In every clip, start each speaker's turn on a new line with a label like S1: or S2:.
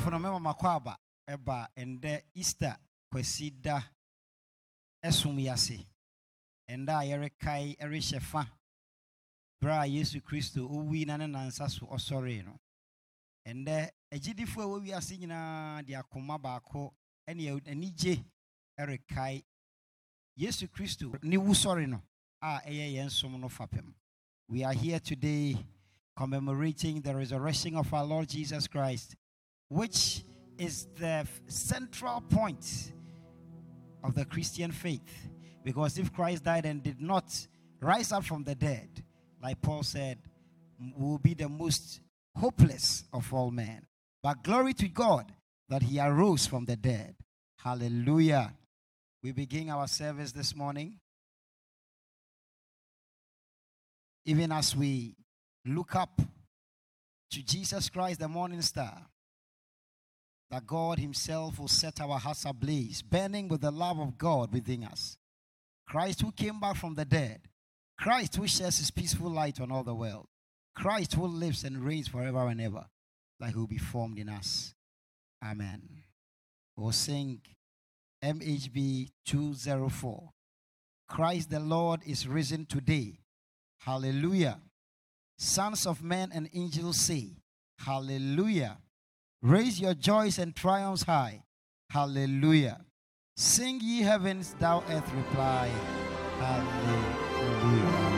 S1: adɔfo no mɛma makɔ aba ɛba ɛndɛ easter kwasi da ɛsom yi ase ɛnda a yɛrekae ɛrehyɛ fa. Berɛ a yesu kristo ɔwui na ne nansa so ɔsɔree no. Ɛndɛ agyidifoɔ a wɔwi ase nyinaa de akoma baako yesu kristo ne wusɔre no a ɛyɛ yɛn som no fapem. We are here today commemorating the resurrection of our lord jesus christ which is the central point of the christian faith. Because if christ died and did not rise up from the dead like paul said will be the most hopeless of all men. But glory to god that he arose from the dead. Hallelujah. We begin our service this morning. Even as we look up to Jesus Christ, the morning star, that God Himself will set our hearts ablaze, burning with the love of God within us. Christ who came back from the dead, Christ who shares His peaceful light on all the world, Christ who lives and reigns forever and ever, that He will be formed in us. Amen. We'll sing MHB 204. Christ the Lord is risen today. Hallelujah. Sons of men and angels say, Hallelujah. Raise your joys and triumphs high. Hallelujah. Sing ye heavens, thou earth reply. Hallelujah.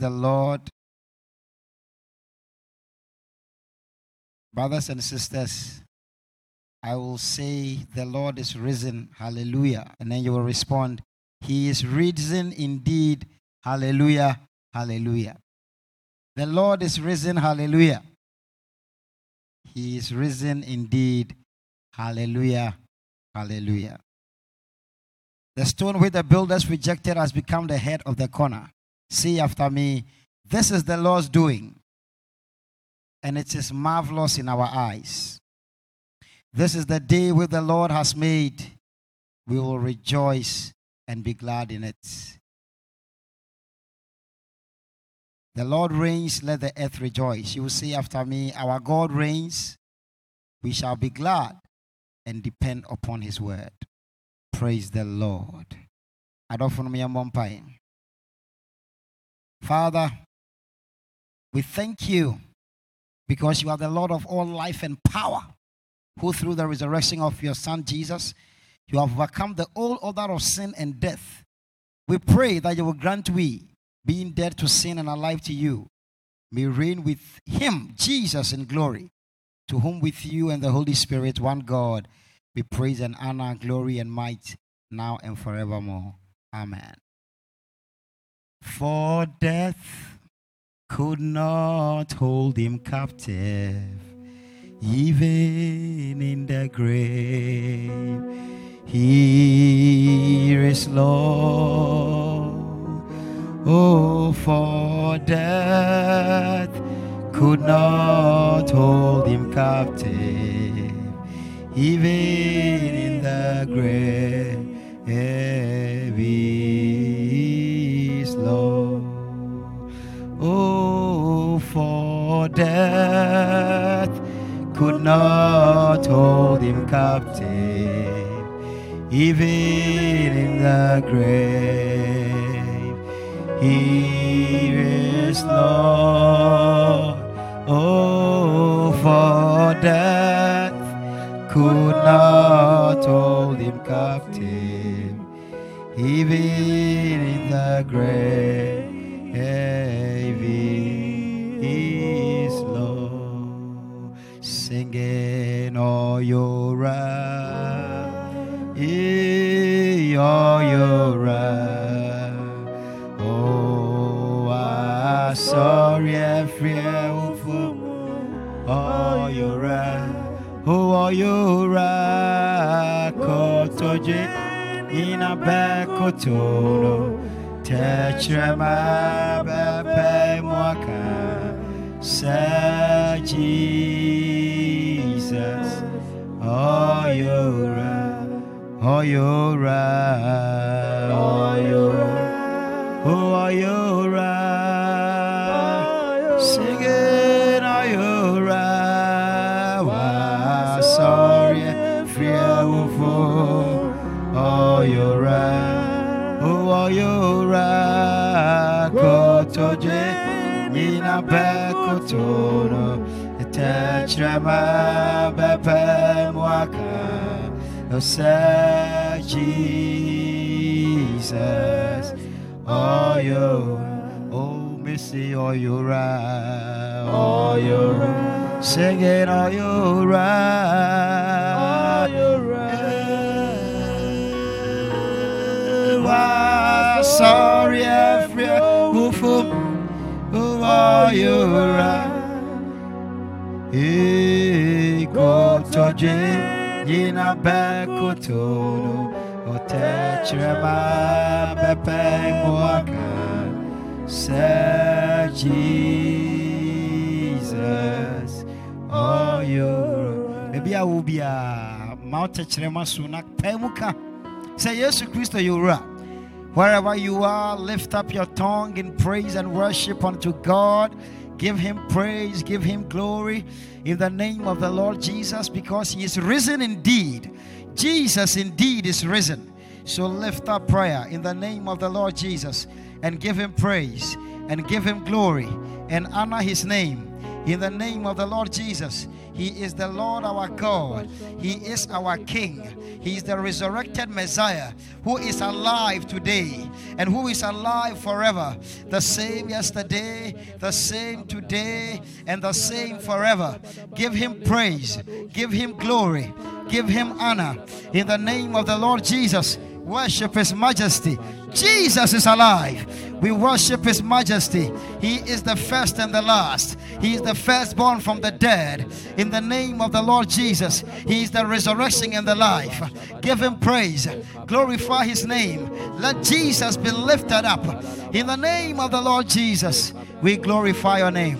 S1: The Lord. Brothers and sisters, I will say, The Lord is risen. Hallelujah. And then you will respond, He is risen indeed. Hallelujah. Hallelujah. The Lord is risen. Hallelujah. He is risen indeed. Hallelujah. Hallelujah. The stone which the builders rejected has become the head of the corner. See after me. This is the Lord's doing, and it is marvelous in our eyes. This is the day which the Lord has made. We will rejoice and be glad in it. The Lord reigns, let the earth rejoice. You will say after me, Our God reigns. We shall be glad and depend upon his word. Praise the Lord. Father, we thank you because you are the Lord of all life and power, who through the resurrection of your Son Jesus, you have overcome the old order of sin and death. We pray that you will grant we, being dead to sin and alive to you, may reign with him, Jesus, in glory, to whom with you and the Holy Spirit, one God, be praise and honor, glory and might, now and forevermore. Amen. For death could not hold him captive, even in the grave. Here is Lord. Oh, for death could not hold him captive, even in the grave. Oh, for death could not hold him captive, even in the grave. He is Lord. Oh, for death could not hold him captive, even in the grave. Singing all your right. Oh, I sorry every for all your right. Oh, all your right. Kotoje in a back bepe mwaka. Say Jesus. Oh, you're right. Oh, you're right. Oh, you're right. Oh, you're right. Sing it. Oh, you're right. Why, sorry. Fear will fall. Oh, you're right. Oh, you're right. Kotoje. Tetrama bepe Oh, say Jesus. Oh, you. Oh, Missy, oh, you're right. Oh, you're right. Sing it, oh, you're right. Oh, you're right. Sorry, every woof. Oh, you're right. Ikotoje yina bekotono otechrema bepe mwaka say Jesus oh you maybe I will be a mount techrema sunak pemuka say Jesus Christ you are wherever you are lift up your tongue in praise and worship unto God Give him praise, give him glory in the name of the Lord Jesus because he is risen indeed. Jesus indeed is risen. So lift up prayer in the name of the Lord Jesus and give him praise and give him glory and honor his name in the name of the Lord Jesus. He is the Lord our God. He is our King. He is the resurrected Messiah who is alive today and who is alive forever. The same yesterday, the same today, and the same forever. Give him praise, give him glory, give him honor in the name of the Lord Jesus. Worship His majesty. Jesus is alive. We worship His majesty. He is the first and the last. He is the firstborn from the dead. In the name of the Lord Jesus, He is the resurrection and the life. Give Him praise. Glorify His name. Let Jesus be lifted up. In the name of the Lord Jesus, we glorify Your name.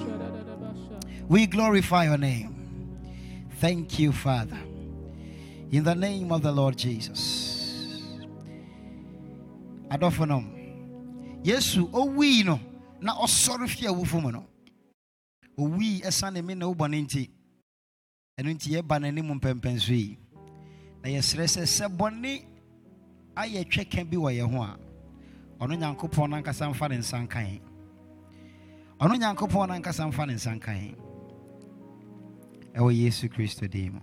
S1: We glorify Your name. Thank you, Father. In the name of the Lord Jesus adɔfo nom yesu owui no na ɔsɔre fi awufo mu no. Owui ɛsane me na wobɔ ne nti ɛno nti yɛba n'anim mpɛmpɛnso yi. Na yɛsrɛ sɛ sɛ bɔne ayɛ twɛka bi wɔ yɛn ho a ɔno nyankopɔn nankasa mfa ne nsa nkan ɔno nyankopɔn nankasa mfa ne nsa nkan ɛwɔ yesu kristo din mu.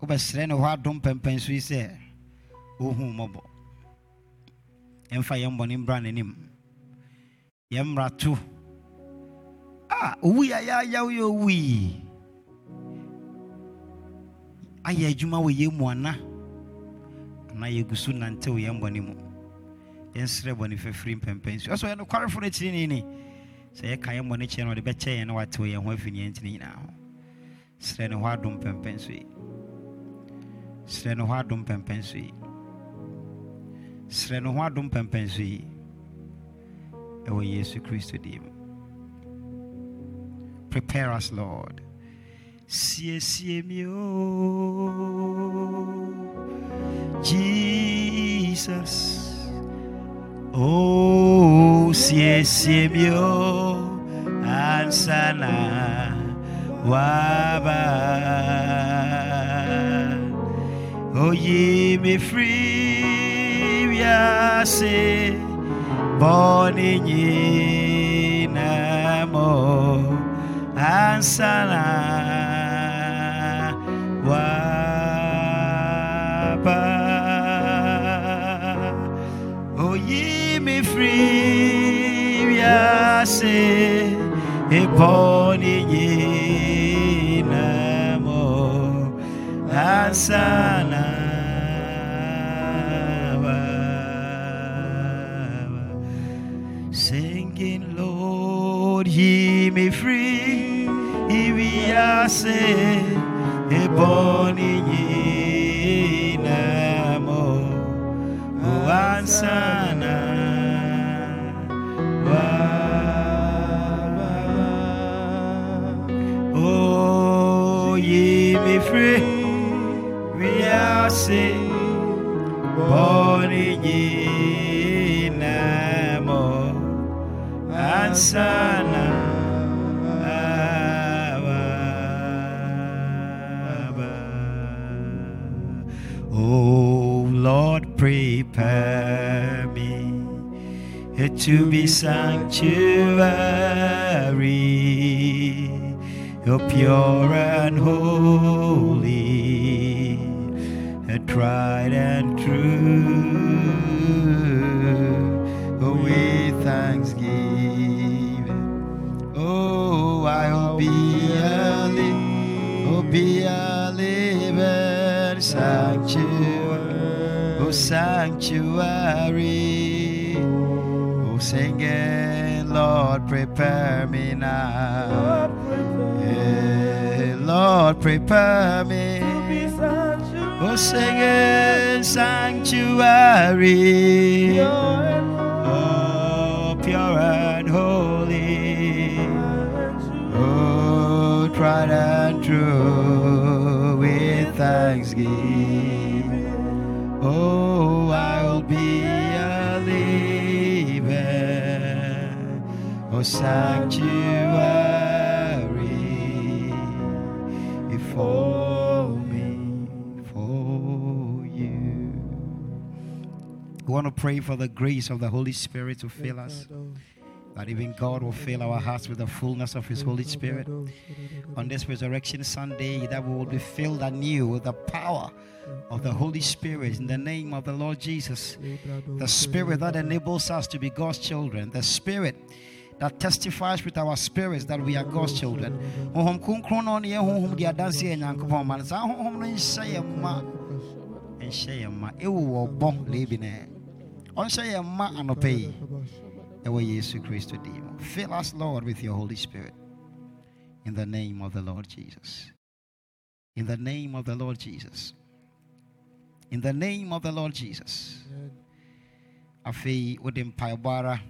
S1: Wobɛsrɛ ne hɔ adom pɛmpɛnso yi sɛ ɔhu mmɔbɔ yɛmfa yɛn bɔne mbra n'anim. Yɛn mmara to. A owu yi a yɛayaw yɛ owu yi. Ayɛ adwuma wɔ yɛn mu ana? Anaa yɛgu so nantew yɛn bɔne mu. Yɛnsrɛ bɔne fɛfiri mpɛmpɛn so. Ɛsɛ yɛ nokwarefo no kyiri ni. Sɛ yɛka yɛn bɔne kyerɛ no ɔde bɛkyɛ yɛn na watew yɛn ho afiri yɛn ntini nyinaa ho. Srɛ ne hɔ adom pɛmpɛn so yi. Srɛ ne hɔ adom pɛmpɛn so yi srɛ no ho adom pɛmpɛn so yi ɛwɔ yesu kristo prepare us lord. Siesie mi o jesus. Oh siesie mi o ansana waba. Oyi mi free wiase bɔne nyinamo ansana waba oyi mi firi wiase bɔne pure and holy, and tried and true. Oh, with thanksgiving, oh, I'll be a living, oh, be a living sanctuary, oh, sanctuary, prepare me. Oh, singing sanctuary. Oh, pure and holy. Oh, tried and true with thanksgiving. Oh, I'll be a living. Oh, sanctuary. We want to pray for the grace of the Holy Spirit to fill us oh. That even God will fill our hearts with the fullness of His Holy Spirit. Oh. On this Resurrection Sunday, that we will be filled anew with the power of the Holy Spirit in the name of the Lord Jesus. The Spirit that enables us to be God's children. The Spirit that testifies with our spirits that we are God's children. Honhom kronkron no ne honhom de adanse ya Nyankopɔn ma saa honhom no nhyɛ yɛn ma nhyɛ yɛn ma ɛwɔ wɔ bɔ lebi ne ɔnhyɛ yɛn ma anɔpɛ yi ɛwɔ Yesu Kristo din mu. Fill us Lord with your Holy Spirit in the name of the Lord Jesus. In the name of the Lord Jesus. In the name of the Lord Jesus. Afei wode mpaebɔ ara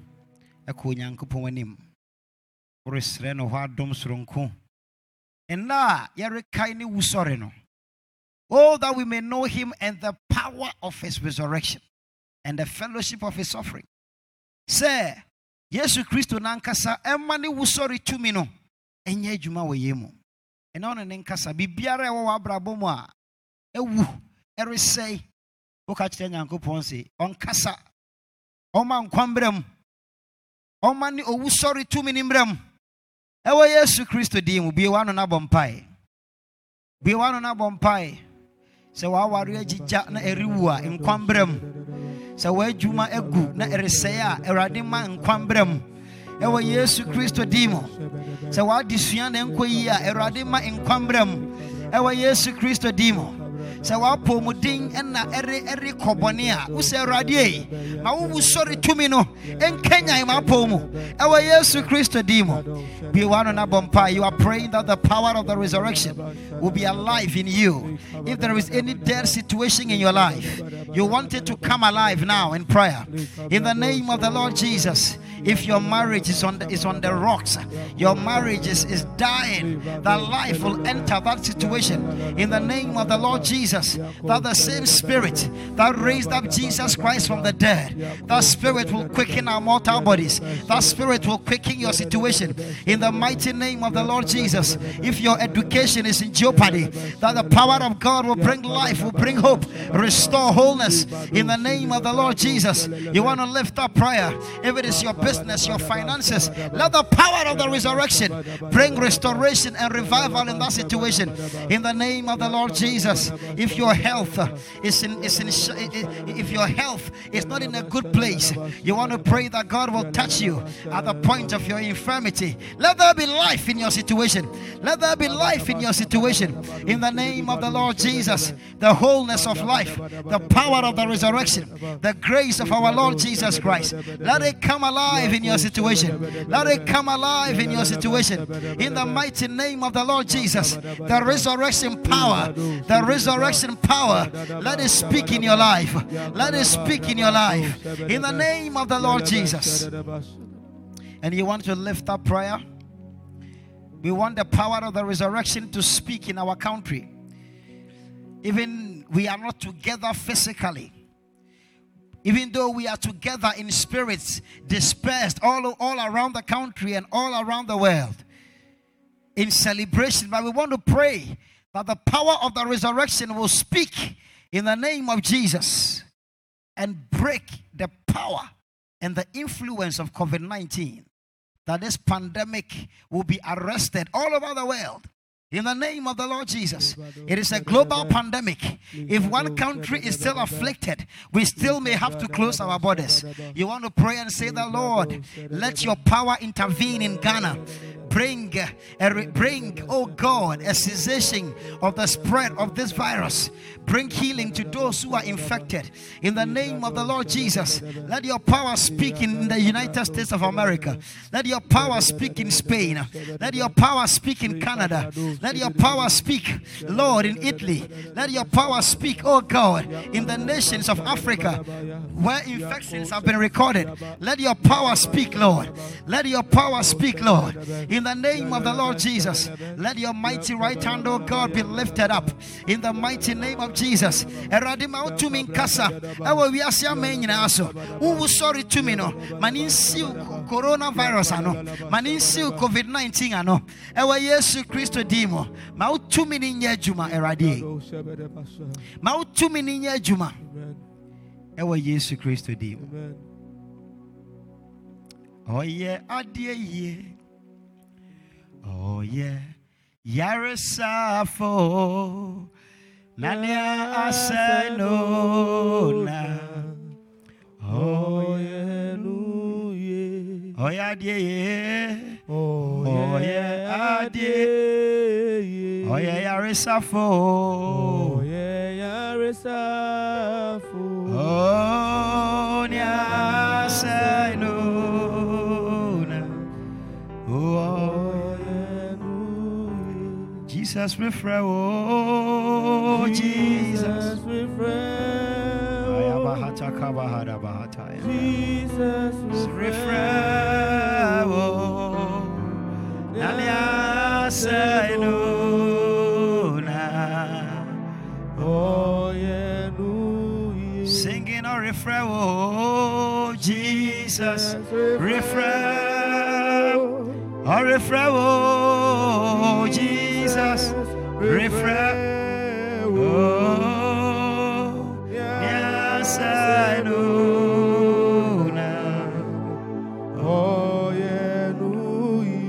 S1: ɛkɔ onyankopɔn anim woresrɛ no hɔ adom soronko nna a yɛrekae ne wusɔre no oh that we may know him and the power of his resurrection and the fellowship of his suffering sɛ yesu kristo nankasa ɛma ne wusɔre tumi no ɛnyɛ adwuma wɔ yɛn mu. Ɛna ɔno ne nkasa biribiara ɛwɔ w'abrabɔ mu a ɛwu ɛresɛe. Woka kyerɛ nyankopɔn se ɔnkasa. Ɔma nkwa mu. Ɔma ne owu sɔre tumi ne mmerɛ mu. Ɛwɔ yesu kristo din mu bie w'ano no abɔ mpae. Bie w'ano no abɔ mpae. Sɛ na ɛrewu a sɛ w'adwuma agu na ɛresɛe a awurade ma nkwa mmerɛ mu. Ɛwɔ yesu kristo din mu. Sɛ w'adesua na nkɔ yi a awurade ma nkwa mmerɛ mu. Ɛwɔ yesu kristo din mu sɛ woapɔ mu din ɛna ɛre ɛre kɔbɔne a wosɛ awurade ei. Ma wowu sɔre tumi no ɛnkɛnyan maapɔ mu. Ɛwɔ yesu kristo din mu. Bie wano na mpa you are praying that the power of the resurrection will be alive in you. If there is any dead situation in your life you want it to come alive now in prayer. In the name of the lord jesus if your marriage is on the, is on the rocks your marriage is, is dying that life will enter that situation. In the name of the lord jesus Jesus, that the same spirit that raised up Jesus Christ from the dead, that spirit will quicken our mortal bodies, that spirit will quicken your situation in the mighty name of the Lord Jesus. If your education is in jeopardy, that the power of God will bring life, will bring hope, restore wholeness in the name of the Lord Jesus. You want to lift up prayer. If it is your business, your finances, let the power of the resurrection bring restoration and revival in that situation in the name of the Lord Jesus if your health uh, is in, is in if your health is not in a good place, you want to pray that God will touch you at the point of your infirmity. Let there be life in your situation. Let there be life in your situation. In the name of the Lord Jesus, the wholeness of life, the power of the resurrection, the grace of our Lord Jesus Christ. Let it come alive in your situation. Let it come alive in your situation. In the mighty name of the Lord Jesus, the resurrection power, the resurrection resurrection power, let it speak in your life. Let it speak in your life. In the name of the Lord Jesus. And you want to lift up prayer? We want the power of the resurrection to speak in our country. Even we are not together physically even though we are together in spirits dispersed all, all around the country and all around the world in celebration but we want to pray that the power of the resurrection will speak in the name of Jesus and break the power and the influence of COVID 19. That this pandemic will be arrested all over the world. In the name of the Lord Jesus, it is a global pandemic. If one country is still afflicted, we still may have to close our borders. You want to pray and say, The Lord, let your power intervene in Ghana bring, uh, bring, oh God, a cessation of the spread of this virus. Bring healing to those who are infected. In the name of the Lord Jesus, let your power speak in the United States of America. Let your power speak in Spain. Let your power speak in Canada. Let your power speak, Lord, in Italy. Let your power speak, oh God, in the nations of Africa where infections have been recorded. Let your power speak, Lord. Let your power speak, Lord. In in the name of the Lord Jesus, let your mighty right hand, O God, be lifted up. In the mighty name of Jesus. Eradima utumi nkasa. Ewa wiase ama nyinaa so. Uwu sorry to me no. Mani nsiw coronavirus ano. Mani nsiw COVID-19 ano. Ewa Yesu Kristo dimo. Ma utumi ni nye adwuma erade. Ma utumi ni nye adwuma. Ewa Yesu Kristo dimo. ɔyɛ adeɛ yie ɔyɛ yaresafo na nea asɛ no na
S2: Ɔyɛ nu ye.
S1: ɔyɛ adeɛ yie
S2: Ɔyɛ adeɛ ye.
S1: ɔyɛ yaresafo
S2: Ɔyɛ yaresafo.
S1: Oh, nea Jesus refrɛ oh Jesus.
S2: We pray.
S1: Ayabahata kabahada bahataya.
S2: Jesus we
S1: refrɛ oh, oh. na nea asɛ no na.
S2: Ɔyɛ nu ye.
S1: Singing or refrɛ oh Jesus. Refrɛ or refrɛ oh Jesus refrɛ oh nea asɛ no na
S2: Ɔyɛ nu ye.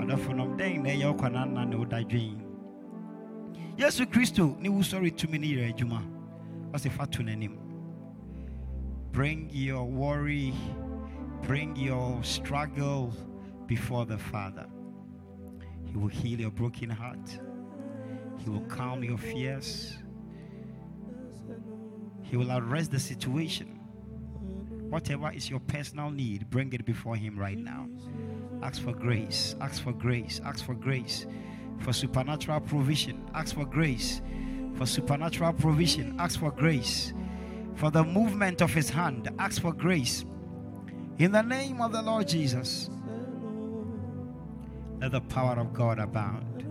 S1: adɔfonom dɛn na ɛyɛ ɔkwana na ne yesu kristo ne wo sɔre tumi ne yɛrɛ adwuma ɔsɛ fa to n'anim bring your worry bring your struggle before the father he will heal your broken heart he will calm your fears he will arrest the situation whatever is your personal need bring it before him right now Ask for grace. Ask for grace. Ask for grace for supernatural provision. Ask for grace for supernatural provision. Ask for grace for the movement of his hand. Ask for grace. In the name of the Lord Jesus, let the power of God abound.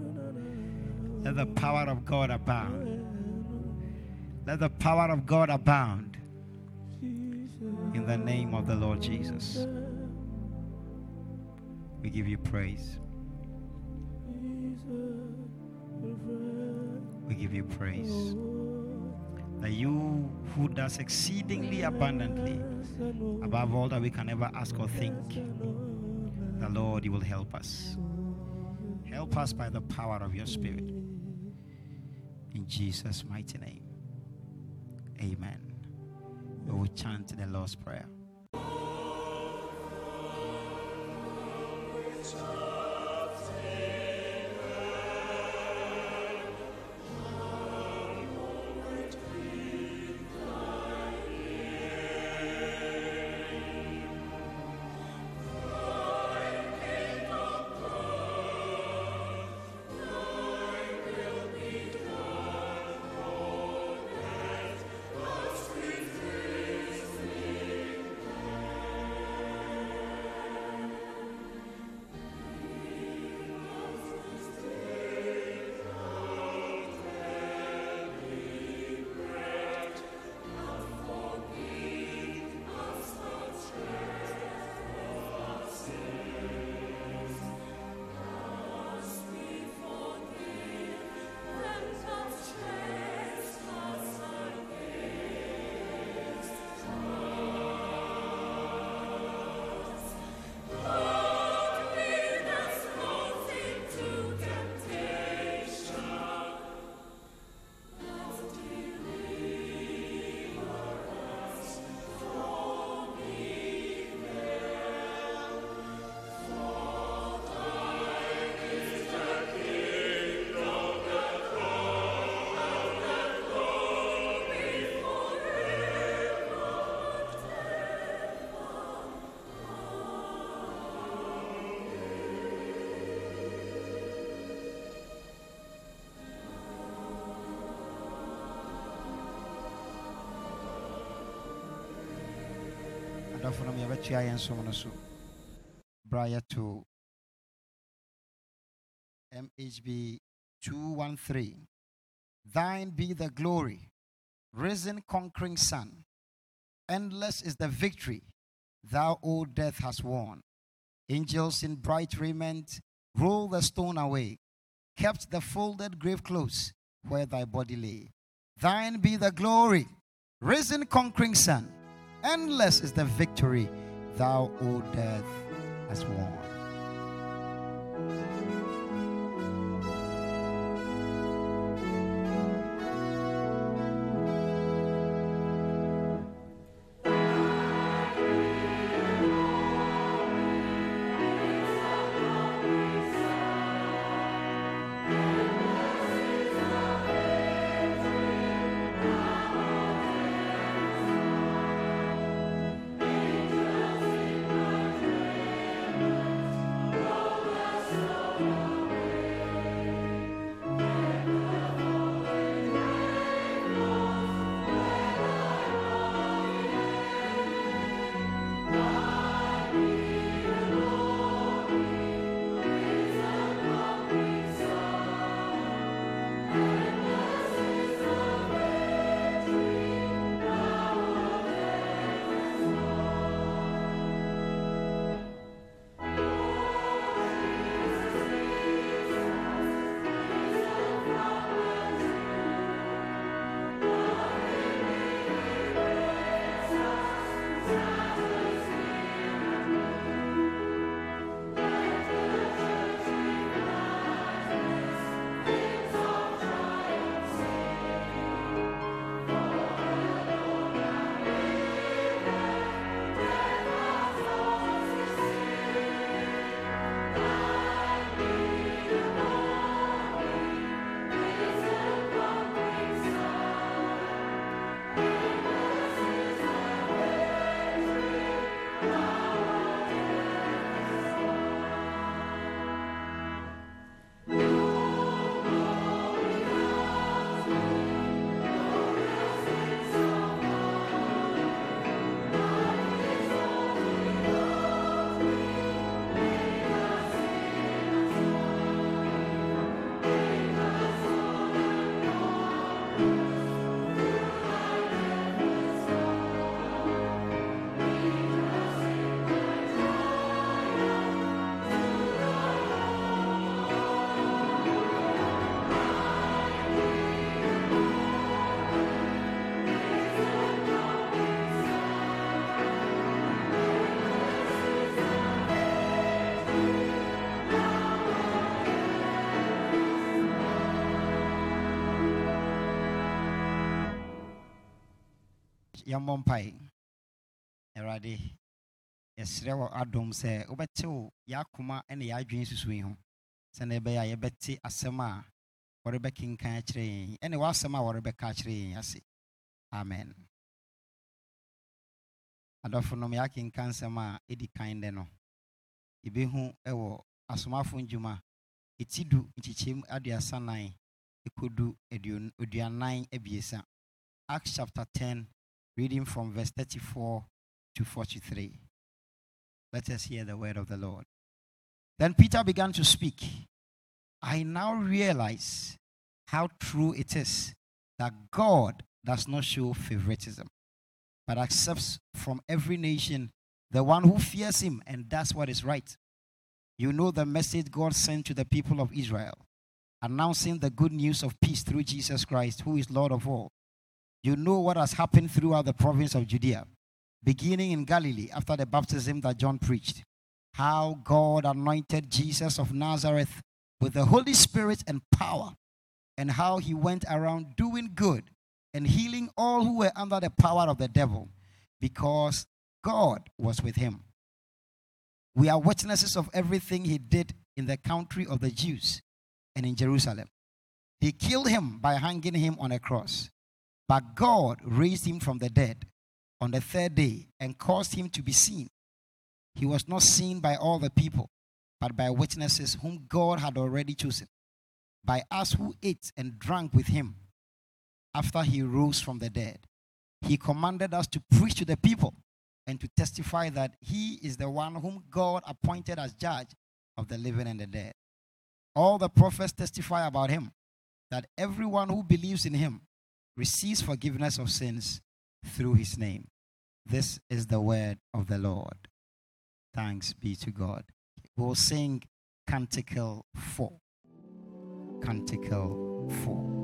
S1: Let the power of God abound. Let the power of God abound. In the name of the Lord Jesus. We give you praise. We give you praise. That you who does exceedingly abundantly above all that we can ever ask or think, the Lord, you will help us. Help us by the power of your Spirit. In Jesus' mighty name. Amen. We will chant the Lord's Prayer. Adɔfo no yɛbɛtua yɛn som so bra yɛto mhb 213 thine be the glory risen conquering sun. Endless is the victory thou o death hast won. Angels in bright raiment roll the stone away kept the folded grave close where thy body lay. Thine be the glory risen conquering sun Endless is the victory thou, O death, hast won. Yɛmmɔ mpae. Awurade yɛsrɛ wɔ adom sɛ wobɛte wo yɛakoma ne yɛadwene susu ho sɛne ɛbɛyɛ a yɛbɛte asɛm a wɔrebɛkenkan akyerɛ yɛn ɛne w'asɛm a wɔrebɛka akyerɛ yɛn ase. Amen. Adɔfo yɛakenka nsɛm a ɛdi kan dɛ no. Yɛbɛhu ɛwɔ asomafo ndwuma ɛti du nkyekyɛm aduasa nan ɛkɔdu aduanan abiesa. Acts chapter 10 reading from verse 34 to 43 let us hear the word of the lord. Then peter began to speak. I now realize how true it is that god does not show favoritism but accepts from every nation the one who fears him and does what is right. You know the message God sent to the people of Israel, announcing the good news of peace through Jesus Christ, who is Lord of all. You know what has happened throughout the province of Judea, beginning in Galilee after the baptism that John preached, how God anointed Jesus of Nazareth with the Holy Spirit and power, and how he went around doing good and healing all who were under the power of the devil, because God was with him. We are witnesses of everything he did in the country of the Jews and in Jerusalem. They killed him by hanging him on a cross. But God raised him from the dead on the third day and caused him to be seen. He was not seen by all the people, but by witnesses whom God had already chosen, by us who ate and drank with him after he rose from the dead. He commanded us to preach to the people and to testify that he is the one whom God appointed as judge of the living and the dead. All the prophets testify about him that everyone who believes in him receives forgiveness of sins through his name. This is the word of the Lord. Thanks be to God. We'll sing Canticle 4. Canticle 4.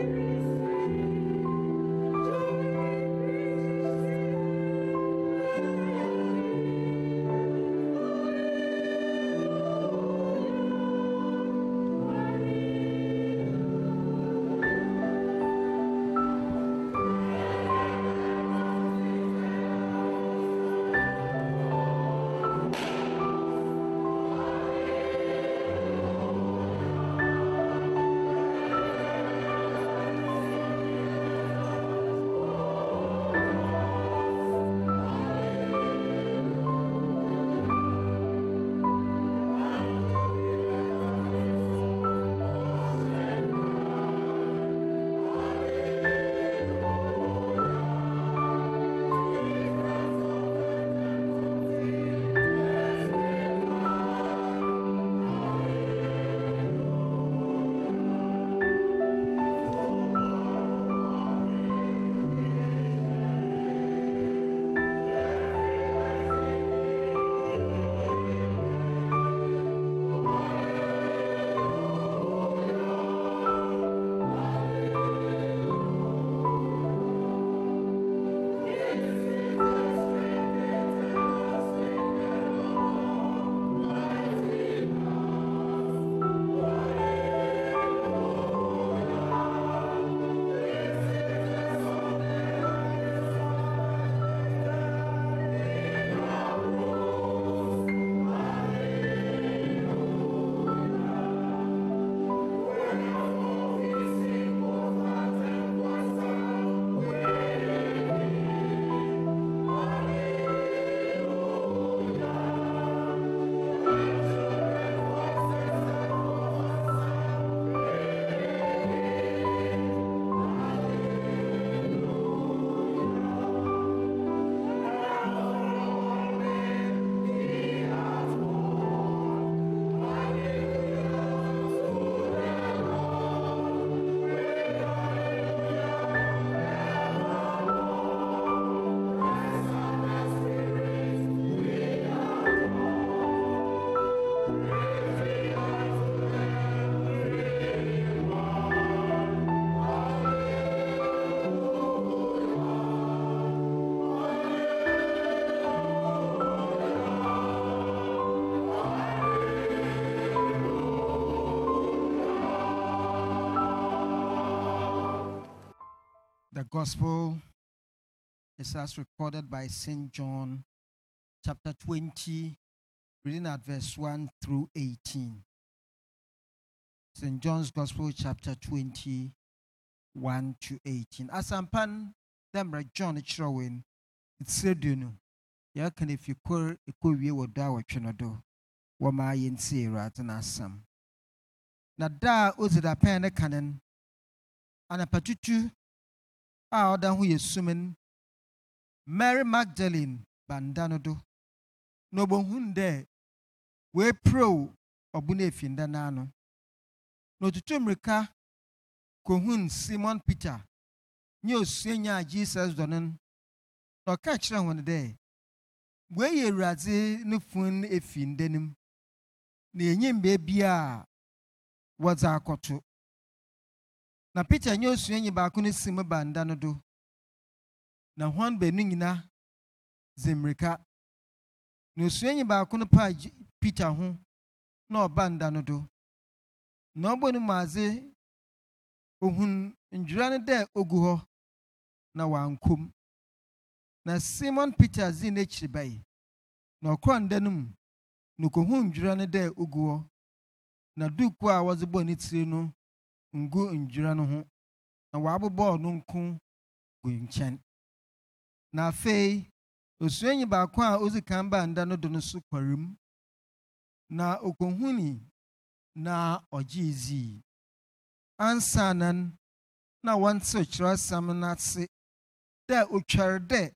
S3: The gospel is as recorded by St. John, chapter 20, reading at verse 1 through 18. St. John's Gospel, chapter 20, 1 to 18. Asampan, Demra John Chirowin, it's Sedunu. Yakan if you could, it could be what Dawa Chinodo, Wama Yin Sira, and Assam. Na da ozida pen canon, and a patutu a ɔda ho yɛ sumin. Mary magdalene banda no do na obohun dɛ weepirew ɔbo no efi nda n'ano. Na otutu mmirika kohun simon peter nye osuanya a jesus dɔ no na ɔka kyerɛ wɔn dɛ yɛ awurade ne fun efi nda nim na enyim beebi a wɔdze akɔto. Na peter nye osuanyi baako no si mu banda no do. Na hɔn baanu nyinaa dze mmirika. Na osuanyi baako no paa peter ho na ɔba nda no do. Na ɔbɔ ne mu adze ohun ndwira no dɛ ogu hɔ na wankom. Na simon peter dii n'ekyir bae na ɔkɔɔ nda no mu na okohuu ndwira no dɛ ogu hɔ. Na duukuu a wɔdze bɔɔ ne tsir no ngu ndwira no ho na wɔabobɔɔ no nko gu nkyɛn. Na afei osuanyi baako a odzi kan baa nda no do no so kɔrem. Na okohuni na ɔgyee dzii ansa nan na wɔntew kyerɛwsɛm no ase dɛ otwar dɛ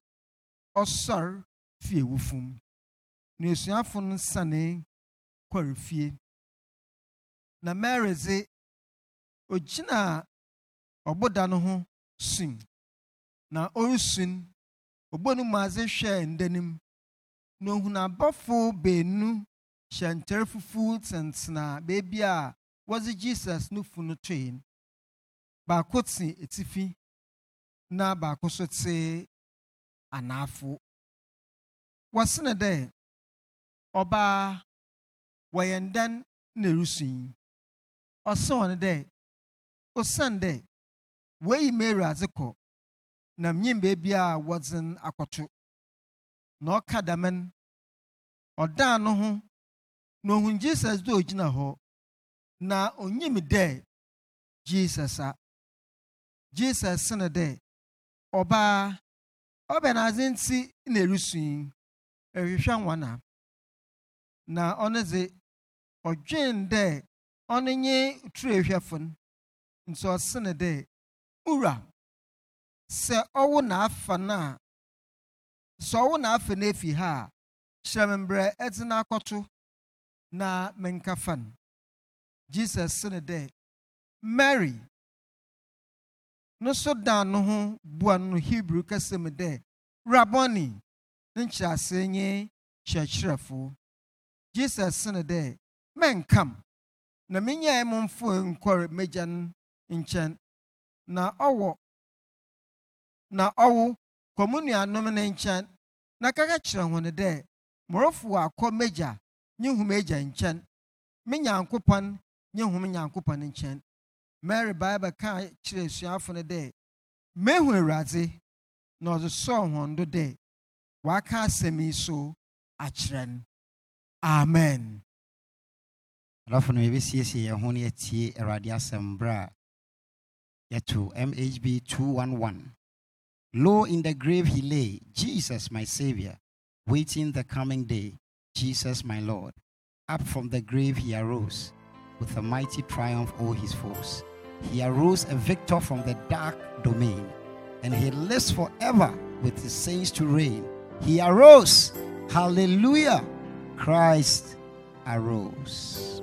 S3: ɔsɔr fi awufo mu na esuafo no sanee kɔr fie. Na mary ogyina ɔboda no ho sum na ɔresun ɔbɔ no mu adze hwɛɛ nda nim na ohun abɔfo beenu hyɛ ntar fufuw tsentsena beebi a wɔdze jesus no fu no toe baako te atifi na baako nso te anaafo. Wɔsene dɛ ɔbaa wɔyɛ ndɛn na erusu yi wɔn dɛ osiane dɛ wɔyi mary adze na mnyim beebi a wɔdze akɔto na ɔka dɛm no ɔdaa na ohun jesus dɛ ogyina hɔ na onyim dɛ jesus a. Jesus sene dɛ ɔbaa ɔbɛn adze nti na erusu yi ɛhwehwɛ nwana na ɔno dze ɔdwen dɛ ɔno nye turehwɛfo no nti ɔsene dɛ wura sɛ ɔwo n'afa no a sɛ ɔwo n'afa no efi ha a kyerɛ me ɛdze no akɔto na menkafa no. Jesus sene dɛ mary no dan no ho bua no hebrew kasa mu dɛ rabɔni ne nkyerɛase nye kyerɛkyerɛfo. Jesus sene dɛ mɛnkam na menyae mo nkɔre m'agya no nkyɛn. Na ɔwɔ na ɔwo kɔ no nkyɛn na kaka kyerɛ wɔn dɛ morofo akɔ m'agya nye hu m'agya nkyɛn. Me nyankopɔn nye hu me nyankopɔn nkyɛn. Mary baa bɛka kyerɛ asuafo no dɛ mehu awurade. Na ɔde sɔɔ wɔn do dɛ waka asɛm yi so akyerɛ no. Amen.
S1: Adɔfo no yɛbɛsiesie yɛn ho ne yɛtie awurade asɛm berɛ Eh, yɛto mhb 211 lo in the grave he lay jesus my savior waiting the coming day jesus my lord. Up from the grave he arose with a mighty triumph o'er his foes. He arose a victor from the dark domain and he lives forever with his saints to reign. He arose. Hallelujah. Christ arose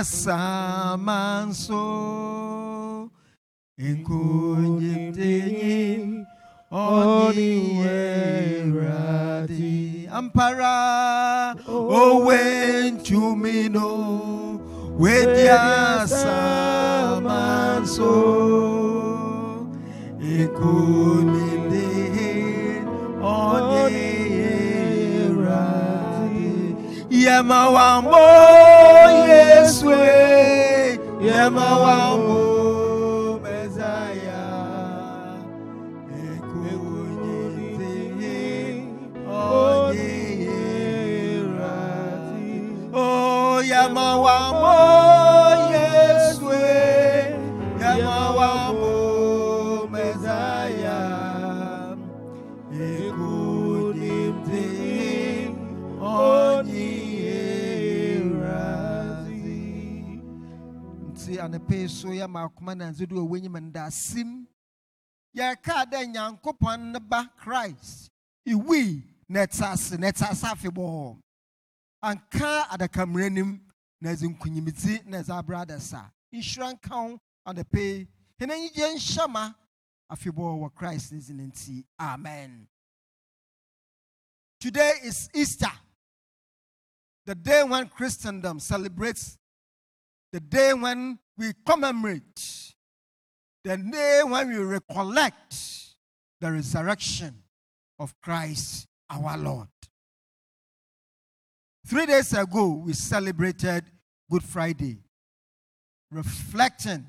S3: wedi asama nso nkunyimdinyi oniweradi. Ampara owentumi no wedi asama nso nkunyimdinyi oniweradi. Yemawambo yeswe yemawambo mesaya so yɛ maakoma nanso de ɔwɔ enyim ndaasim yɛka dɛ nyankopɔn christ na ɛte ase anka adakammerɛ nim na ɛdze nkunyimdzi na ɛdze abra adasa. Nhyira nka wo anapa yi hene anyigye nhyɛ ma christ ne amen. Today is easter the day when christendom celebrates the day when we commemorate, the day when we recollect the resurrection of Christ our Lord. Three days ago, we celebrated Good Friday, reflecting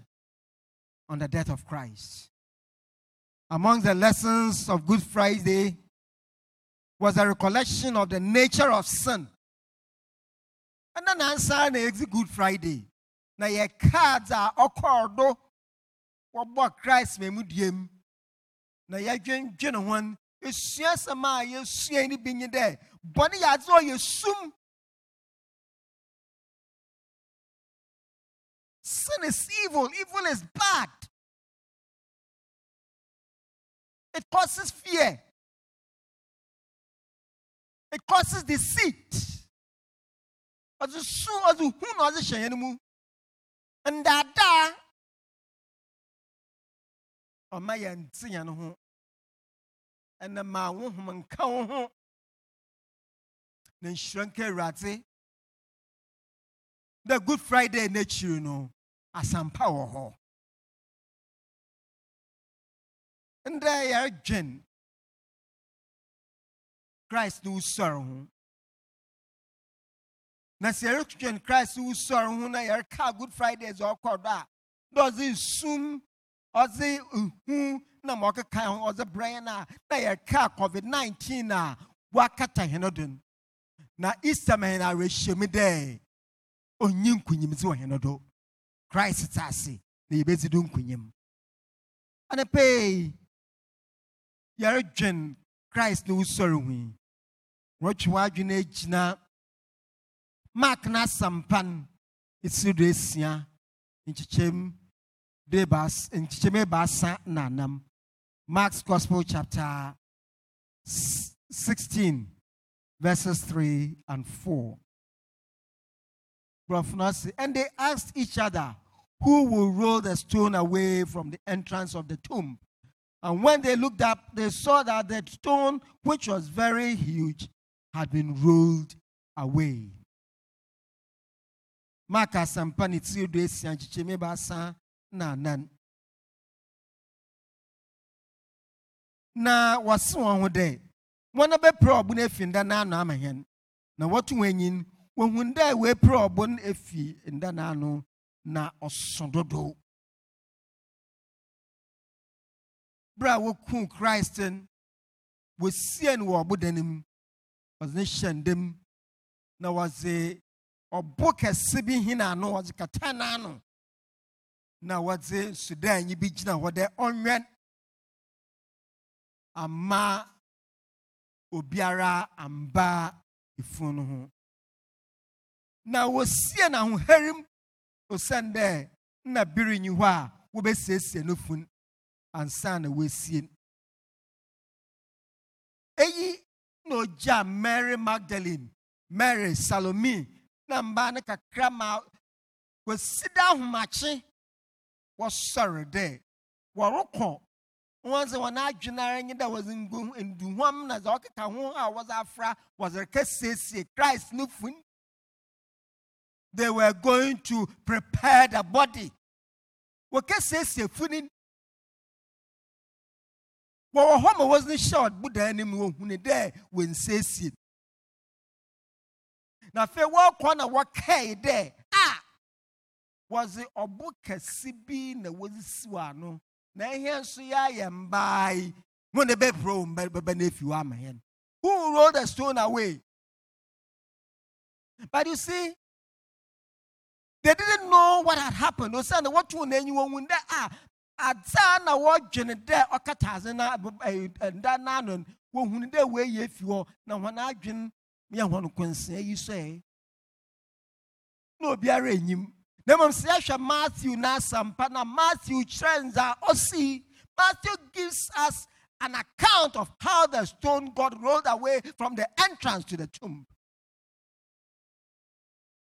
S3: on the death of Christ. Among the lessons of Good Friday was a recollection of the nature of sin. And then answer the Good Friday na yɛ cards a ɔkɔɔ do. Wɔbɔ christ ma mu diem. Na yɛdwendwene ho n esua asɛm a yɛsua no bi nye dɛ bɔne yɛ a sum. Sin is evil evil is bad. It causes fear. It causes deceit. Ɔdze su ɔdze hu na ɔdze ndaadaa ɔma yɛn nte yɛn ho. Ɛna ma wohom nka wo ho. Na nhyira nka awurade. Dɛ good friday n'akyiri no asampa wɔ hɔ. Ndɛ yɛredwen. Christ ne wosɔre ho na sɛ yɛretwɛn christ wosɔre ho na yɛreka good friday dze ɔkɔ do a na ɔdze sum ɔdze hu na ma ɔkeka ho ɔdze brɛ yɛn a na yɛreka covid 19 a wakata hɛn do no. Na easter ma hɛn awerɛhyɛ mu dɛ ɔnyi nkunyimdze wɔ hɛn do. Christ te ase na yɛbɛdzi do nkunyim. Anapa yi yɛredwen christ ne wosɔre ho yi wɔtwe w'adwene agyina mark n'asampa no esi do esia nkyekyɛm de baas nkyekyɛm ebaasa na anam mark's gospel chapter sixteen verses three and four. Brother and they asked each other who will roll the stone away from the entrance of the tomb. And when they looked up, they saw that the stone, which was very huge, had been rolled away. Mark asampa ne tiri do esia nkyekyɛmu baasa na anan. Na wɔse wɔn ho dɛ, wɔn bɛpere ɔbo no afi nda n'ano ama hɛn. Na wɔto wɔn anyin, wɔhu dɛ wɔapere ɔbo no afi nda n'ano na ɔso dodo. Bere a wɔkuu Christ no, no wɔ ɔboda no mu. Wɔdze no hyɛ ndam na wɔdze ɔbo kɛse bi hina ano wɔdze kata n'ano. Na wɔdze sudanyi bi gyina hɔ dɛ ɔnwɛn ama obiara amba efunu no ho. Na wosie n'ahoharim osiane dɛ na bere nyi hɔ a wobɛsiesie no fun ansa na woesie no eyi na ogya mary magdalene mary salome na mbaa no kakra ma wɔsi da ahomakye wɔsɔre dɛ wɔrekɔ wɔn sɛ wɔn adwene ara nye dɛ wɔdze ngu- nduhwam na dza ɔkeka ho a wɔdze afra wɔdze reka siesie christ fun. They were going to prepare the body. Wɔka siesie funi wɔwɔ hɔ ma wɔdze hyɛ ɔbodan anim wɔhunu dɛ wɔnsiesie na afei wɔrekɔ na wɔkae dɛ a wɔdze ɔbo kɛse bi na wɔdze si wɔ ano na ɛhɛ nso yɛ ayɛ mbaa yi mo na ɛbɛpro wo bɛbɛ no afi ama yɛn who rolled the stone away? But you see they didn't know what had happened. Ɔsɛ na wɔtoo n'anyi wɔn hu dɛ a adza na wɔdwene dɛ ɔkata adze na nda n'ano no wɔhunu dɛ wɔayi afi hɔ na wɔn adwene yɛ wɔn kɔnsia yi so ɛ na obiara enyim. Na mmom sɛ yɛhwɛ matthew n'asɛmpa na matthew kyerɛ ndza ɔsi matthew gives us an account of how the stone got rolled away from the entrance to the tomb.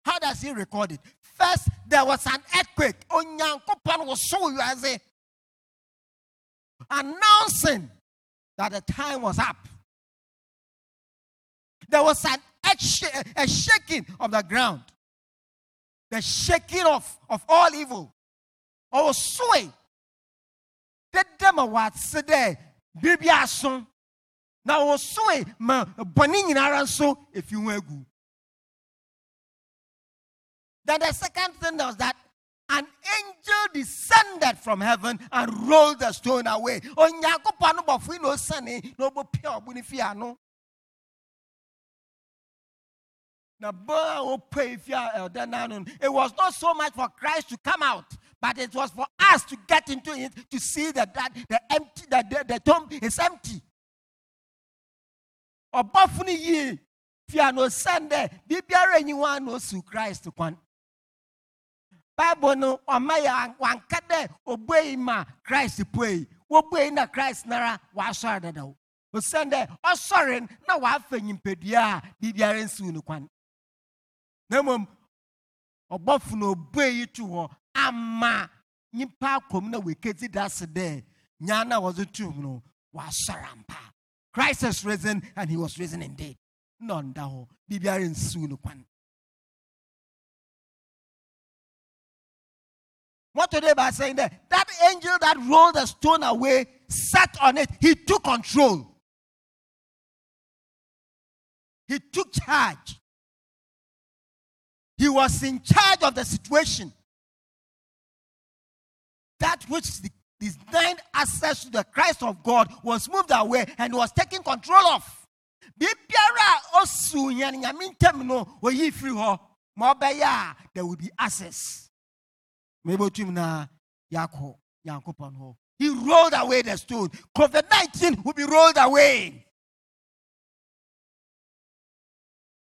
S3: How does he record it? First there was an earthquake. Onyankopɔn wosow wiase announcing that the time was up there was an a shaking of the ground the shaking off of all evil. I Or sway. The demo said there, baby aso. Now was sway ma boni in so if you were good. Then the second thing was that an angel descended from heaven and rolled the stone away. Onyankopɔn no bɔfo no sane no pia obuni it was not so much for Christ to come out, but it was for us to get into it to see that, that the empty that the, the tomb is empty. no yie fi a na osiane dɛ biribiara nyi hɔ a na osiw Christ kwan. Bible no ɔma yɛ wanka dɛ obue ma Christ pue wobue na Christ nara wasɔre dadaw. Osiane dɛ ɔsɔre no, na wafa nyimpadua a biribiara nsiw no kwan. Na mmom ɔbɔfo na obue yi to hɔ ama nyimpa akɔm na wɔkɛdzi da se dɛ nyaa na wɔdze tum no wasɔre ampa christ has risen and he was risen indeed na ɔnda hɔ biribiara nsiw no kwan What today by saying that that angel that rolled the stone away sat on it. He took control. He took charge. He was in charge of the situation. That which denied access to the Christ of God was moved away and was taken control of. No ma there will be access. He rolled away the stone. COVID 19 will be rolled away.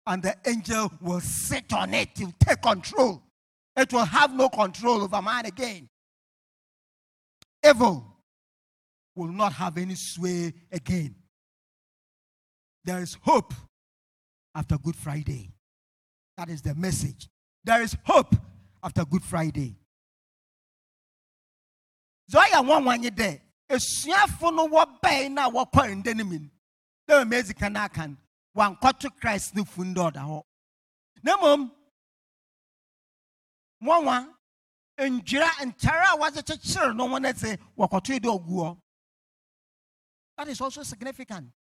S3: And the angel will sit on it to take control. It will have no control over man again. Evil will not have any sway again. There is hope after Good Friday. That is the message. There is hope after Good Friday. Zoya one one day. Esuafo no wɔbɛn na wɔkɔ nda no mu no, na wɔn no, wankɔto Christ no funu dɛ ɔda hɔ. Na mmom, nwanwa ndwira ntare a wɔdze no ho no sɛ wɔkɔto dɛ ɔgu. That is also significant.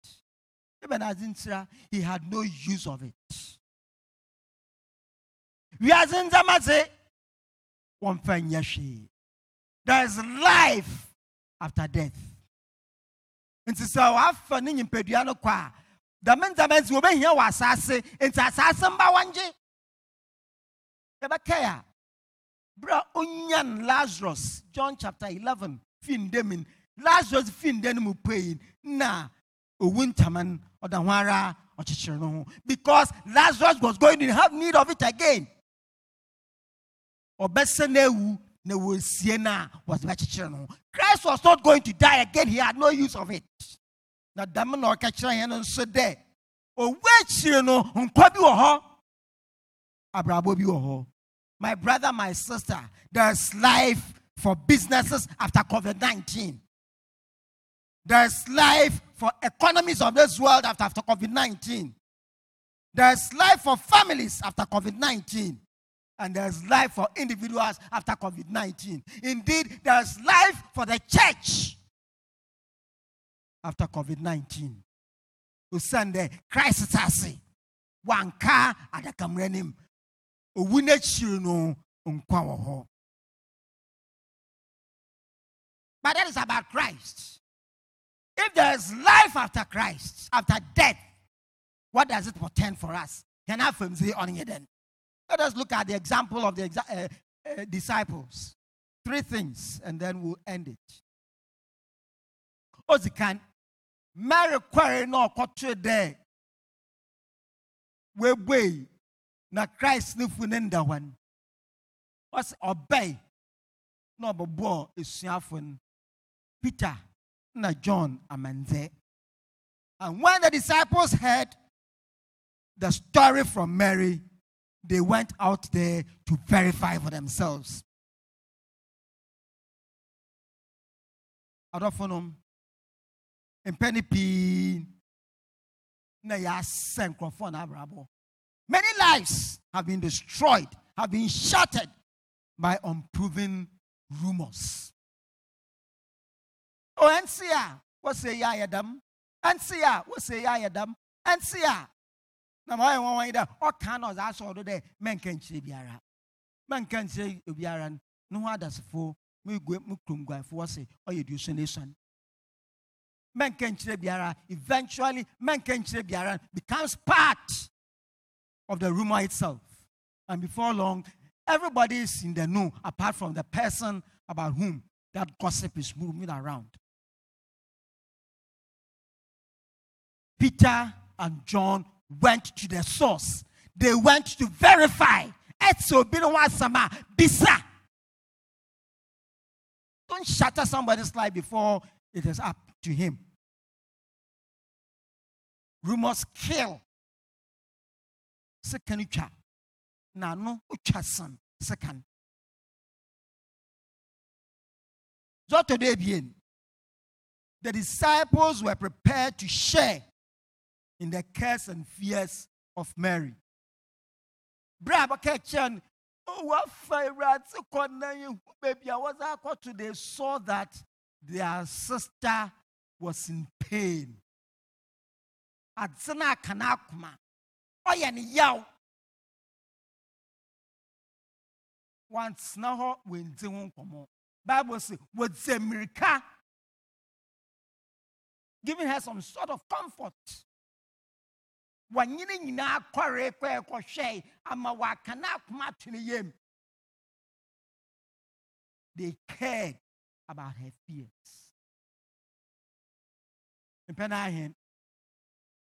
S3: Even as in Sarah, he had no use of it. Wiase ndzɛmba dze, wɔmfa nyɛ hwee. There is life after death. Nti sɛ wafa ne nyimpadua no dɛm ndzɛmba nti wɔbɛhia wɔ asase, nti asase mba wɔngye. Yɛbɛkae a, bere a onyan Lazarus, John chapter 11, fi nda mu Lazarus fi nda no mu pue na owu ntama no ɔda ho ara ɔkyekyere because Lazarus was going to have need of it again. ɔbɛsɛ no awu na wɔsie no a wɔde bɛkyekyere christ was not going to die again he had no use of it na dɛm na ɔka kyerɛ yɛn no nso dɛ owu akyire no nkwa bi wɔ hɔ. Abrabɔ bi wɔ hɔ. My brother my sister there's life for businesses after covid-19 there's life for economies of this world after, after covid-19 there's life for families after covid-19 and there's life for individuals after covid-19 indeed there's life for the church after covid-19 osiane dɛ christ ase wanka adakammerɛ nim owu n'akyiri no nkwa wɔ hɔ but that is about christ. If there is life after christ after death what does it portend for us? Can I from on then? Let us look at the example of the exa- uh, uh, disciples. Three things and then we'll end it. Ozikan mary kwere na ɔkɔtwe dɛ webue na christ fu ne hɔ no ɔsɛ ɔbɛn na ɔbɛbɔɔ esuafo peter na john amandze and when the disciples heard the story from mary they went out there to verify for themselves. Adɔfo nom mpɛni pii na yɛasɛ nkurɔfoɔ na abrabɔ. Many lives have been destroyed have been shattered by unproven rumors. Oh, o ɛnsi a wɔsɛ yɛ ayɛ dam ɛnsi a wɔsɛ yɛ ayɛ dam ɛnsi a na ma ɔyɛ wɔn wɔn yi dɛ ɔka na ɔdze asɔ ɔdo dɛ mɛnka nkyerɛ biara. Mɛnka nkyerɛ obiara no. Ho gu me kurom guafo wɔsɛ ɔyɛ duoso ne eventually becomes part of the rumor itself. And before long everybody is in the know apart from the person about whom that gossip is moving around. Peter and john went to the source. They went to verify. Don't shatter somebody's life before it is up to him. Rumors kill. Second ucha. Na no ucha son. Second. So today bien. The disciples were prepared to share in the cares and fears of Mary. Brother Ketchen, oh, what fire rats, baby, I was out today, saw that their sister was in pain. Adzena kanakuma. Ɔyɛ ne yaw. Once na hɔ wɛnti ho nkɔmɔ. Bible say wɔdze mmirika. Giving her some sort of comfort. Wɔnyini nyinaa kɔre kɔ ɛkɔhwɛ ama waka n'akoma ato ne yam. They cared about her fears. mpɛ no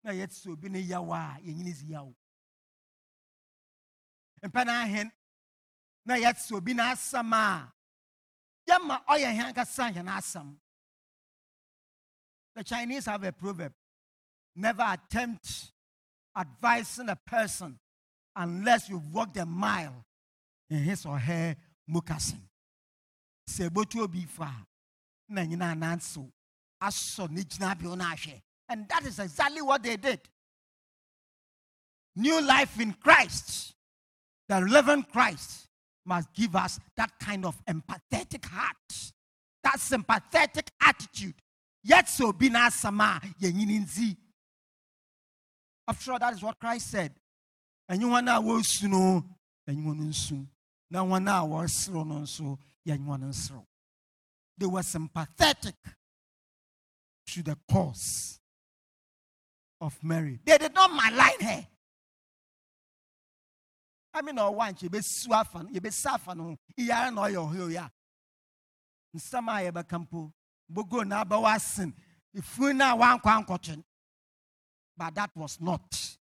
S3: na yɛte sɛ obi ne yaw a yɛnyini na yɛte sɛ obi n'asɛm a yɛma ɔyɛ hɛn ankasa the chinese have a proverb never attempt advising a person unless you've walked a mile in his or her moccasin sɛ ɛbɛtu obi fa na nyina anansew asɔ ne gyinabea no ahwɛ. And that is exactly what they did. New life in christ. The living christ must give us that kind of empathetic heart. That sympathetic attitude. Yet so be na asɛm a yɛnyini after all that is what christ said. Ɛnyɛ wɔn a wɔresu no wɔn nsu. Na wɔn a wɔreserew no nso they were sympathetic to the cause of Mary. They did not malign her. I mean, or one, you be swafan, you be safan, yara no yo yo ya. Nsama ya bakampo, bogo na bawasin, if we na one kwan. But that was not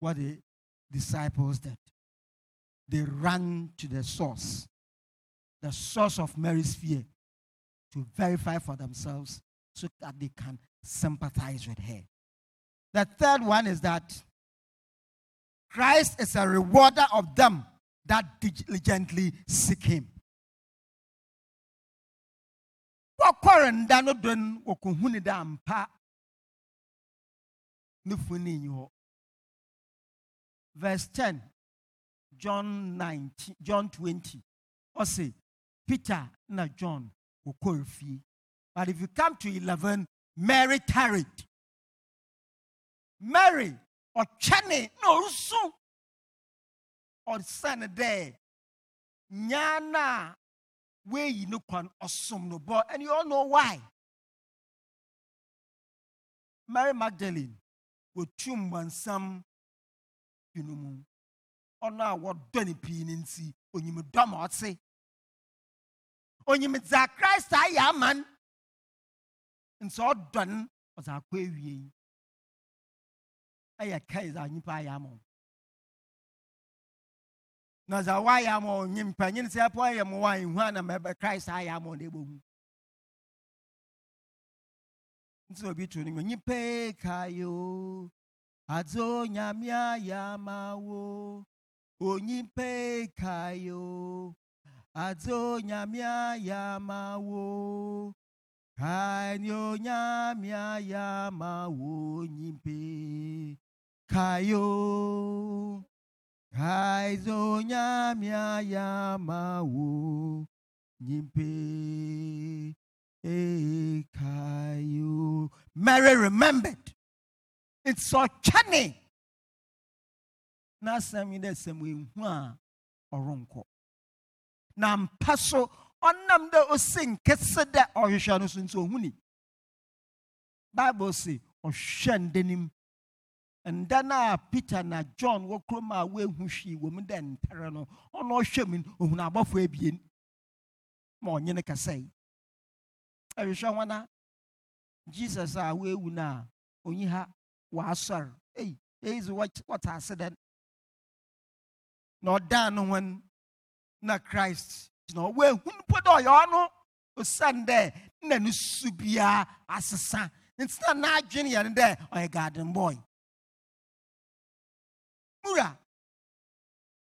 S3: what the disciples did. They ran to the source, the source of Mary's fear, to verify for themselves so that they can sympathize with her. The third one is that Christ is a rewarder of them that diligently seek him. verse 10 john 19 john 20 ɔse peter na john wɔkɔre fie but if you come to 11 mary tarried. Mary ɔtwɛne na ɔresu ɔsane dɛ nyaa no a weyi ne kwan ɔsom no bɔ and you all know why. Mary magdalene wɔtu mmansam fi no mu ɔno a wɔdɔ ne pii no nti onyim dɔ ma ɔte onyim dza christ ayɛ ama nti ɔdɔ ɔdze awie ɛyɛ kae dza nyimpa ayɛ ama na nyimpa nyene sɛ ɛpɔ ayɛ mo wa ihu a na mɛbɛ christ ayɛ ama wo na ɛbɛhu nti na obi nyimpa onyame ayɛ ama wo onyimpa kayo adze onyame ayɛ ama wo kae ne onyame ayɛ ama wo nyimpa kayo Kaizo nyamia yama wo nyimpe kayo. Mary remembered. It's so chane. Na de sami hwa oronko. Na mpa so ɔnam dɛ ɔsi nkɛse dɛ ɔhwehwɛ no so nso ohuni. Bible say ɔhwɛ ndenim. Nda no peter na john wɔ kurom a wɔahu hwee wɔ dɛ ntere no ɔno ɔhwɛ mu ohunu abɔfo abien ma ɔnyene kasɛe ɛhwehwɛ ho na jesus a wɔawu no a ha wɔasɔre ei eizi wɔta ase dɛn na ɔdaa no ho na christ gyina hɔ wɔahu mpo dɛ ɔyɛ ɔno osiane dɛ na ne su biara asesa nti na n'adwene yɛ no dɛ ɔyɛ garden mura.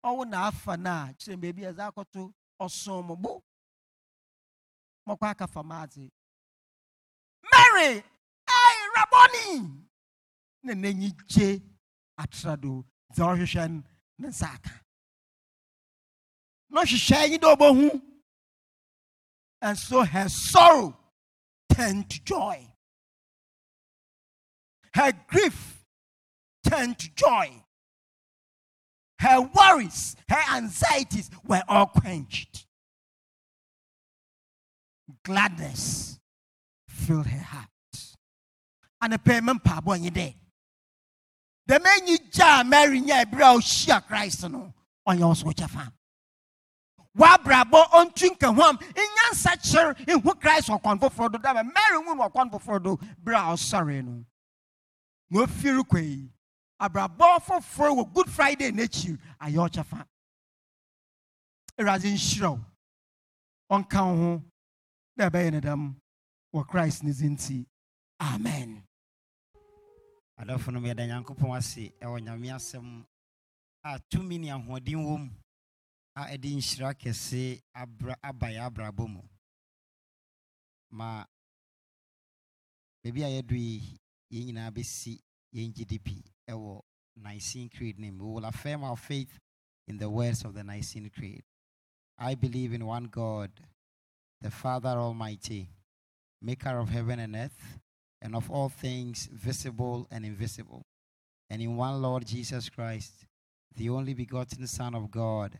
S3: Ɔwo na afa no a kyerɛ baabi ɛdze akɔto ɔsom mo bo aka fam mary ai rabɔni na n'anyi gye atra do dza ɔhwehwɛ no nsa aka. Na ɔhwehwɛ anyi dɛ ɔbɛhu and so her sorrow turned to joy her grief turned to joy her worries, her anxieties were all quenched. Gladness filled her heart. And a payment pabo there. The man you ja Mary nya bra shia Christ no on your switch farm. Wa brabo on twinka hom inyan sacher in who Christ or kon for do. That Mary won or kon for do bra sorry no. No fear kwei abrabɔ foforɔ wɔ good friday n'akyi ayɛ ɔkyɛfa awurade nhyira wo. Ɔnka wo ho. Na ɛbɛyɛ ne dɛm wɔ christ ne din amen.
S1: Adɔfo no yɛda nyankopɔn ase ɛwɔ nyame asɛm a tumi ne ahoɔden wɔ mu a ɛde nhyira kɛse aba yɛ abrabɔ mu ma baabi a yɛdo yi yɛn nyinaa bɛsi yɛn gdp ɛwɔ Nicene Creed name. We will affirm our faith in the words of the Nicene Creed. I believe in one God, the Father Almighty, maker of heaven and earth, and of all things visible and invisible, and in one Lord Jesus Christ, the only begotten Son of God,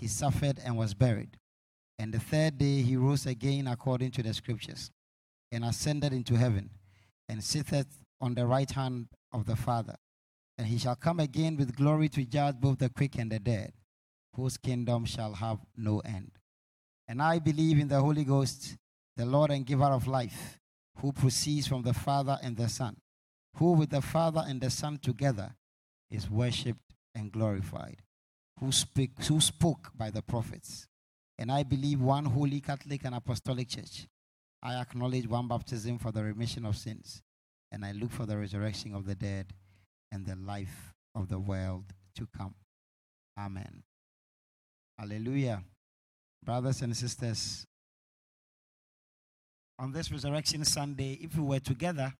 S1: He suffered and was buried. And the third day he rose again according to the scriptures, and ascended into heaven, and sitteth on the right hand of the Father. And he shall come again with glory to judge both the quick and the dead, whose kingdom shall have no end. And I believe in the Holy Ghost, the Lord and giver of life, who proceeds from the Father and the Son, who with the Father and the Son together is worshipped and glorified, who, speak, who spoke by the prophets. And I believe one holy Catholic and Apostolic Church. I acknowledge one baptism for the remission of sins, and I look for the resurrection of the dead and the life of the world to come. Amen. Hallelujah. Brothers and sisters, on this Resurrection Sunday, if we were together,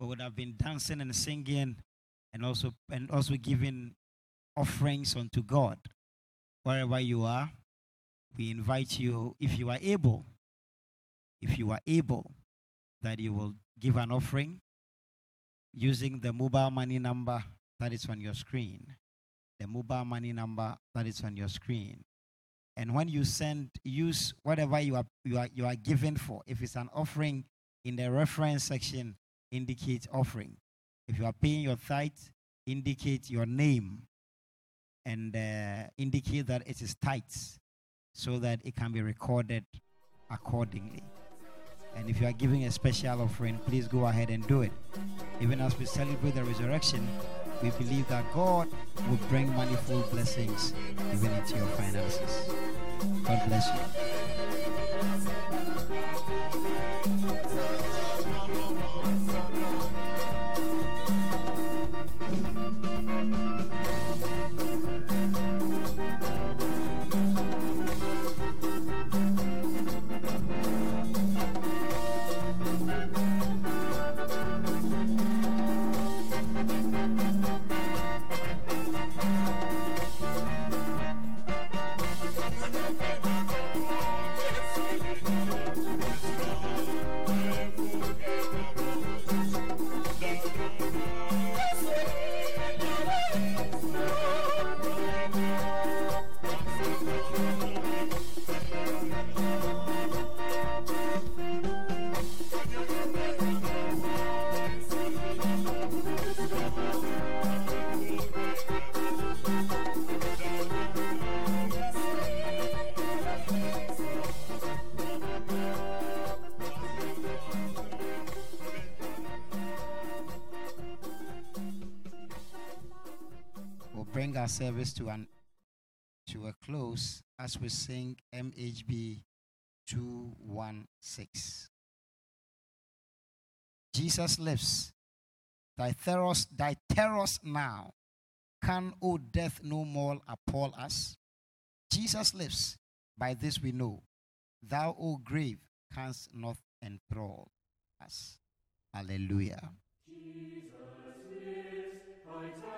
S1: we would have been dancing and singing and also and also giving offerings unto God. Wherever you are, we invite you, if you are able, if you are able, that you will give an offering using the mobile money number that is on your screen. The mobile money number that is on your screen. And when you send, use whatever you are you are you are given for. If it's an offering in the reference section, indicate offering. If you are paying your tithe, indicate your name and uh, indicate that it is tithes so that it can be recorded accordingly. And if you are giving a special offering, please go ahead and do it. Even as we celebrate the resurrection, we believe that God will bring manifold blessings even into your finances. God bless you. Service to an to a close as we sing MHB 216. Jesus lives. Thy terrors, thy terrors now. Can, O death, no more appall us? Jesus lives. By this we know. Thou, O grave, canst not enthrall us. Hallelujah.
S4: Jesus lives,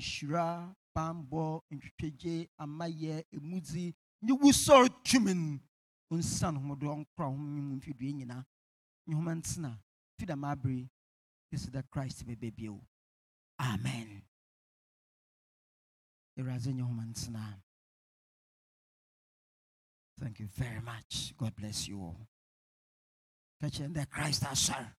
S3: nhyira bambɔ ntwitwagye amayɛ emudzi nye wusɔre tumi nsan homodo nkora ho mu mfidie nyinaa. Nhoma ntena fida ma abere. Kesi da christ bɛbɛ bio. Amen. Awurade homa ntena thank you very much. God bless you all. Ka dɛ christ asɔre